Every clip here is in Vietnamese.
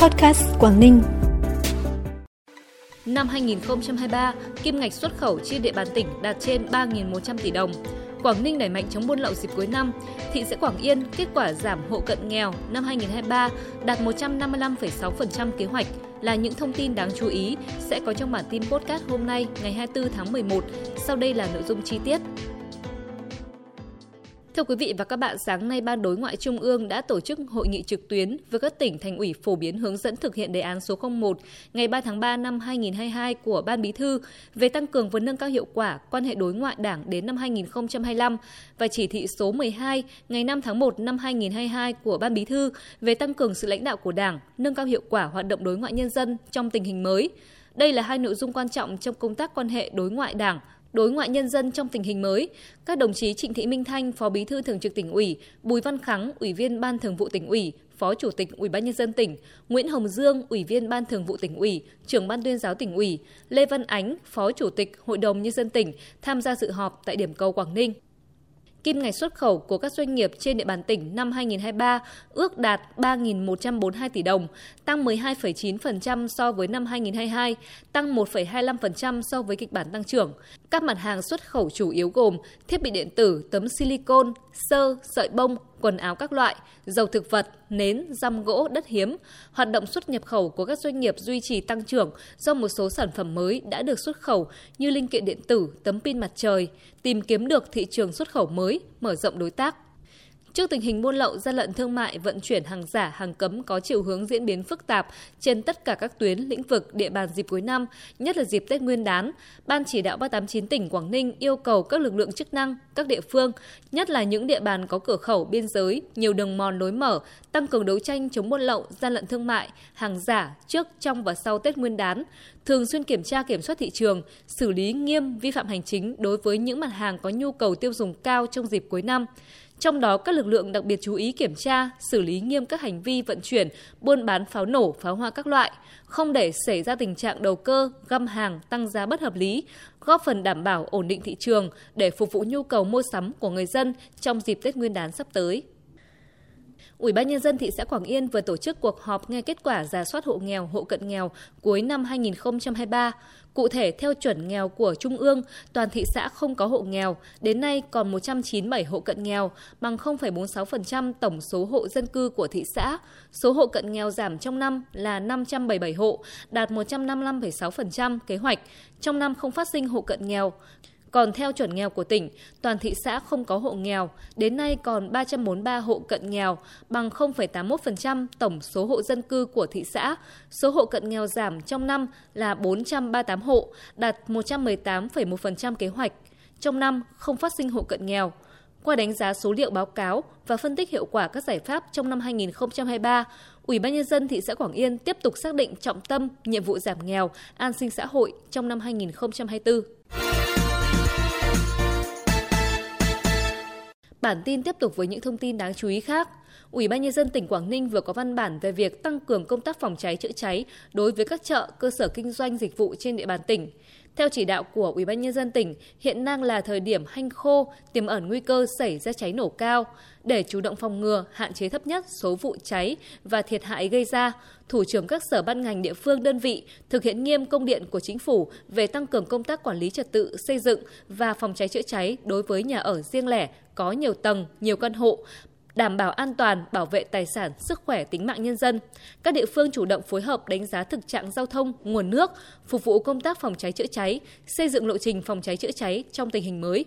Podcast Quảng Ninh. Năm 2023, kim ngạch xuất khẩu trên địa bàn tỉnh đạt trên 3.100 tỷ đồng. Quảng Ninh đẩy mạnh chống buôn lậu dịp cuối năm. Thị xã Quảng Yên kết quả giảm hộ cận nghèo năm 2023 đạt 155,6% kế hoạch là những thông tin đáng chú ý sẽ có trong bản tin podcast hôm nay ngày 24 tháng 11. Sau đây là nội dung chi tiết. Thưa quý vị và các bạn, sáng nay Ban Đối ngoại Trung ương đã tổ chức hội nghị trực tuyến với các tỉnh thành ủy phổ biến hướng dẫn thực hiện đề án số 01 ngày 3 tháng 3 năm 2022 của Ban Bí thư về tăng cường và nâng cao hiệu quả quan hệ đối ngoại Đảng đến năm 2025 và chỉ thị số 12 ngày 5 tháng 1 năm 2022 của Ban Bí thư về tăng cường sự lãnh đạo của Đảng, nâng cao hiệu quả hoạt động đối ngoại nhân dân trong tình hình mới. Đây là hai nội dung quan trọng trong công tác quan hệ đối ngoại Đảng đối ngoại nhân dân trong tình hình mới, các đồng chí Trịnh Thị Minh Thanh, Phó Bí thư Thường trực tỉnh ủy, Bùi Văn Khắng, Ủy viên Ban Thường vụ tỉnh ủy, Phó Chủ tịch Ủy ban nhân dân tỉnh, Nguyễn Hồng Dương, Ủy viên Ban Thường vụ tỉnh ủy, Trưởng ban tuyên giáo tỉnh ủy, Lê Văn Ánh, Phó Chủ tịch Hội đồng nhân dân tỉnh tham gia dự họp tại điểm cầu Quảng Ninh. Kim ngạch xuất khẩu của các doanh nghiệp trên địa bàn tỉnh năm 2023 ước đạt 3.142 tỷ đồng, tăng 12,9% so với năm 2022, tăng 1,25% so với kịch bản tăng trưởng. Các mặt hàng xuất khẩu chủ yếu gồm thiết bị điện tử, tấm silicon, sơ, sợi bông, quần áo các loại, dầu thực vật, nến, răm gỗ, đất hiếm. Hoạt động xuất nhập khẩu của các doanh nghiệp duy trì tăng trưởng do một số sản phẩm mới đã được xuất khẩu như linh kiện điện tử, tấm pin mặt trời, tìm kiếm được thị trường xuất khẩu mới, mở rộng đối tác. Trước tình hình buôn lậu, gian lận thương mại, vận chuyển hàng giả, hàng cấm có chiều hướng diễn biến phức tạp trên tất cả các tuyến lĩnh vực địa bàn dịp cuối năm, nhất là dịp Tết Nguyên đán, Ban chỉ đạo 389 tỉnh Quảng Ninh yêu cầu các lực lượng chức năng, các địa phương, nhất là những địa bàn có cửa khẩu biên giới, nhiều đường mòn lối mở, tăng cường đấu tranh chống buôn lậu, gian lận thương mại, hàng giả trước, trong và sau Tết Nguyên đán, thường xuyên kiểm tra kiểm soát thị trường, xử lý nghiêm vi phạm hành chính đối với những mặt hàng có nhu cầu tiêu dùng cao trong dịp cuối năm trong đó, các lực lượng đặc biệt chú ý kiểm tra, xử lý nghiêm các hành vi vận chuyển, buôn bán pháo nổ, pháo hoa các loại, không để xảy ra tình trạng đầu cơ, găm hàng, tăng giá bất hợp lý, góp phần đảm bảo ổn định thị trường để phục vụ nhu cầu mua sắm của người dân trong dịp Tết Nguyên đán sắp tới. Ủy ban nhân dân thị xã Quảng Yên vừa tổ chức cuộc họp nghe kết quả giả soát hộ nghèo, hộ cận nghèo cuối năm 2023. Cụ thể, theo chuẩn nghèo của Trung ương, toàn thị xã không có hộ nghèo, đến nay còn 197 hộ cận nghèo, bằng 0,46% tổng số hộ dân cư của thị xã. Số hộ cận nghèo giảm trong năm là 577 hộ, đạt 155,6% kế hoạch. Trong năm không phát sinh hộ cận nghèo. Còn theo chuẩn nghèo của tỉnh, toàn thị xã không có hộ nghèo, đến nay còn 343 hộ cận nghèo, bằng 0,81% tổng số hộ dân cư của thị xã. Số hộ cận nghèo giảm trong năm là 438 hộ, đạt 118,1% kế hoạch. Trong năm không phát sinh hộ cận nghèo. Qua đánh giá số liệu báo cáo và phân tích hiệu quả các giải pháp trong năm 2023, Ủy ban nhân dân thị xã Quảng Yên tiếp tục xác định trọng tâm nhiệm vụ giảm nghèo, an sinh xã hội trong năm 2024. Bản tin tiếp tục với những thông tin đáng chú ý khác. Ủy ban nhân dân tỉnh Quảng Ninh vừa có văn bản về việc tăng cường công tác phòng cháy chữa cháy đối với các chợ, cơ sở kinh doanh dịch vụ trên địa bàn tỉnh. Theo chỉ đạo của Ủy ban nhân dân tỉnh, hiện đang là thời điểm hanh khô, tiềm ẩn nguy cơ xảy ra cháy nổ cao. Để chủ động phòng ngừa, hạn chế thấp nhất số vụ cháy và thiệt hại gây ra, thủ trưởng các sở ban ngành địa phương đơn vị thực hiện nghiêm công điện của chính phủ về tăng cường công tác quản lý trật tự xây dựng và phòng cháy chữa cháy đối với nhà ở riêng lẻ có nhiều tầng, nhiều căn hộ, đảm bảo an toàn, bảo vệ tài sản, sức khỏe, tính mạng nhân dân. Các địa phương chủ động phối hợp đánh giá thực trạng giao thông, nguồn nước, phục vụ công tác phòng cháy chữa cháy, xây dựng lộ trình phòng cháy chữa cháy trong tình hình mới.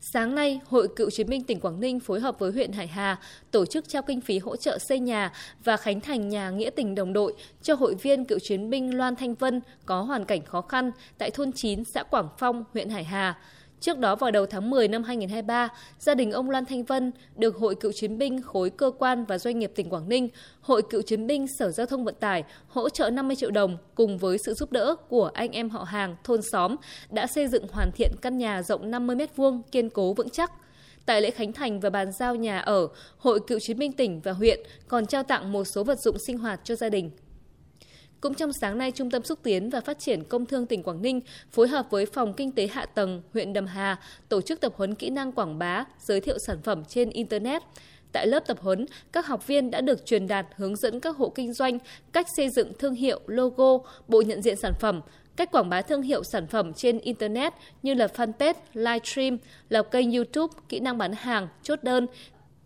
Sáng nay, Hội Cựu chiến binh tỉnh Quảng Ninh phối hợp với huyện Hải Hà tổ chức trao kinh phí hỗ trợ xây nhà và khánh thành nhà nghĩa tình đồng đội cho hội viên cựu chiến binh Loan Thanh Vân có hoàn cảnh khó khăn tại thôn 9 xã Quảng Phong, huyện Hải Hà. Trước đó vào đầu tháng 10 năm 2023, gia đình ông Loan Thanh Vân được Hội Cựu Chiến binh khối cơ quan và doanh nghiệp tỉnh Quảng Ninh, Hội Cựu Chiến binh Sở Giao thông Vận tải hỗ trợ 50 triệu đồng cùng với sự giúp đỡ của anh em họ hàng, thôn xóm đã xây dựng hoàn thiện căn nhà rộng 50 m2 kiên cố vững chắc. Tại lễ khánh thành và bàn giao nhà ở, Hội Cựu Chiến binh tỉnh và huyện còn trao tặng một số vật dụng sinh hoạt cho gia đình. Cũng trong sáng nay, Trung tâm Xúc tiến và Phát triển Công thương tỉnh Quảng Ninh phối hợp với Phòng Kinh tế Hạ tầng huyện Đầm Hà tổ chức tập huấn kỹ năng quảng bá, giới thiệu sản phẩm trên Internet. Tại lớp tập huấn, các học viên đã được truyền đạt hướng dẫn các hộ kinh doanh cách xây dựng thương hiệu, logo, bộ nhận diện sản phẩm, cách quảng bá thương hiệu sản phẩm trên Internet như là fanpage, livestream, lập kênh YouTube, kỹ năng bán hàng, chốt đơn,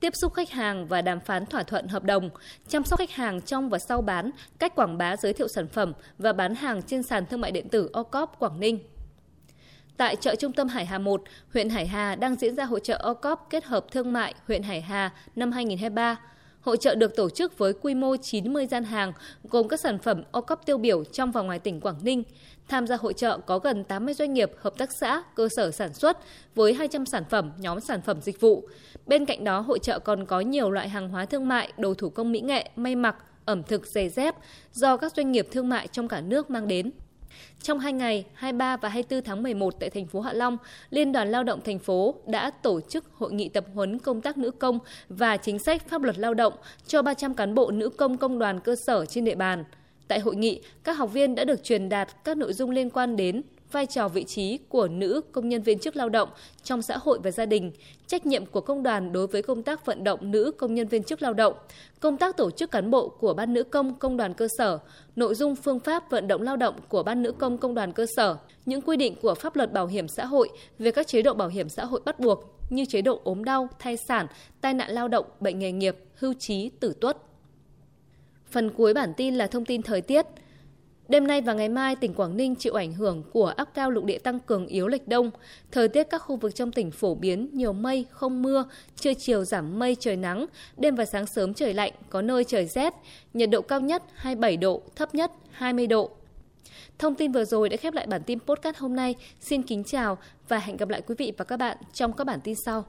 tiếp xúc khách hàng và đàm phán thỏa thuận hợp đồng, chăm sóc khách hàng trong và sau bán, cách quảng bá giới thiệu sản phẩm và bán hàng trên sàn thương mại điện tử OCOP Quảng Ninh. Tại chợ trung tâm Hải Hà 1, huyện Hải Hà đang diễn ra hội trợ OCOP kết hợp thương mại huyện Hải Hà năm 2023. Hội trợ được tổ chức với quy mô 90 gian hàng, gồm các sản phẩm OCOP tiêu biểu trong và ngoài tỉnh Quảng Ninh. Tham gia hội trợ có gần 80 doanh nghiệp, hợp tác xã, cơ sở sản xuất với 200 sản phẩm, nhóm sản phẩm dịch vụ. Bên cạnh đó, hội trợ còn có nhiều loại hàng hóa thương mại, đồ thủ công mỹ nghệ, may mặc, ẩm thực, giày dép do các doanh nghiệp thương mại trong cả nước mang đến. Trong hai ngày 23 và 24 tháng 11 tại thành phố Hạ Long, Liên đoàn Lao động thành phố đã tổ chức hội nghị tập huấn công tác nữ công và chính sách pháp luật lao động cho 300 cán bộ nữ công công đoàn cơ sở trên địa bàn. Tại hội nghị, các học viên đã được truyền đạt các nội dung liên quan đến vai trò vị trí của nữ công nhân viên chức lao động trong xã hội và gia đình, trách nhiệm của công đoàn đối với công tác vận động nữ công nhân viên chức lao động, công tác tổ chức cán bộ của ban nữ công công đoàn cơ sở, nội dung phương pháp vận động lao động của ban nữ công công đoàn cơ sở, những quy định của pháp luật bảo hiểm xã hội về các chế độ bảo hiểm xã hội bắt buộc như chế độ ốm đau, thai sản, tai nạn lao động, bệnh nghề nghiệp, hưu trí, tử tuất. Phần cuối bản tin là thông tin thời tiết. Đêm nay và ngày mai, tỉnh Quảng Ninh chịu ảnh hưởng của áp cao lục địa tăng cường yếu lệch đông. Thời tiết các khu vực trong tỉnh phổ biến nhiều mây, không mưa, trưa chiều giảm mây trời nắng, đêm và sáng sớm trời lạnh, có nơi trời rét, nhiệt độ cao nhất 27 độ, thấp nhất 20 độ. Thông tin vừa rồi đã khép lại bản tin podcast hôm nay. Xin kính chào và hẹn gặp lại quý vị và các bạn trong các bản tin sau.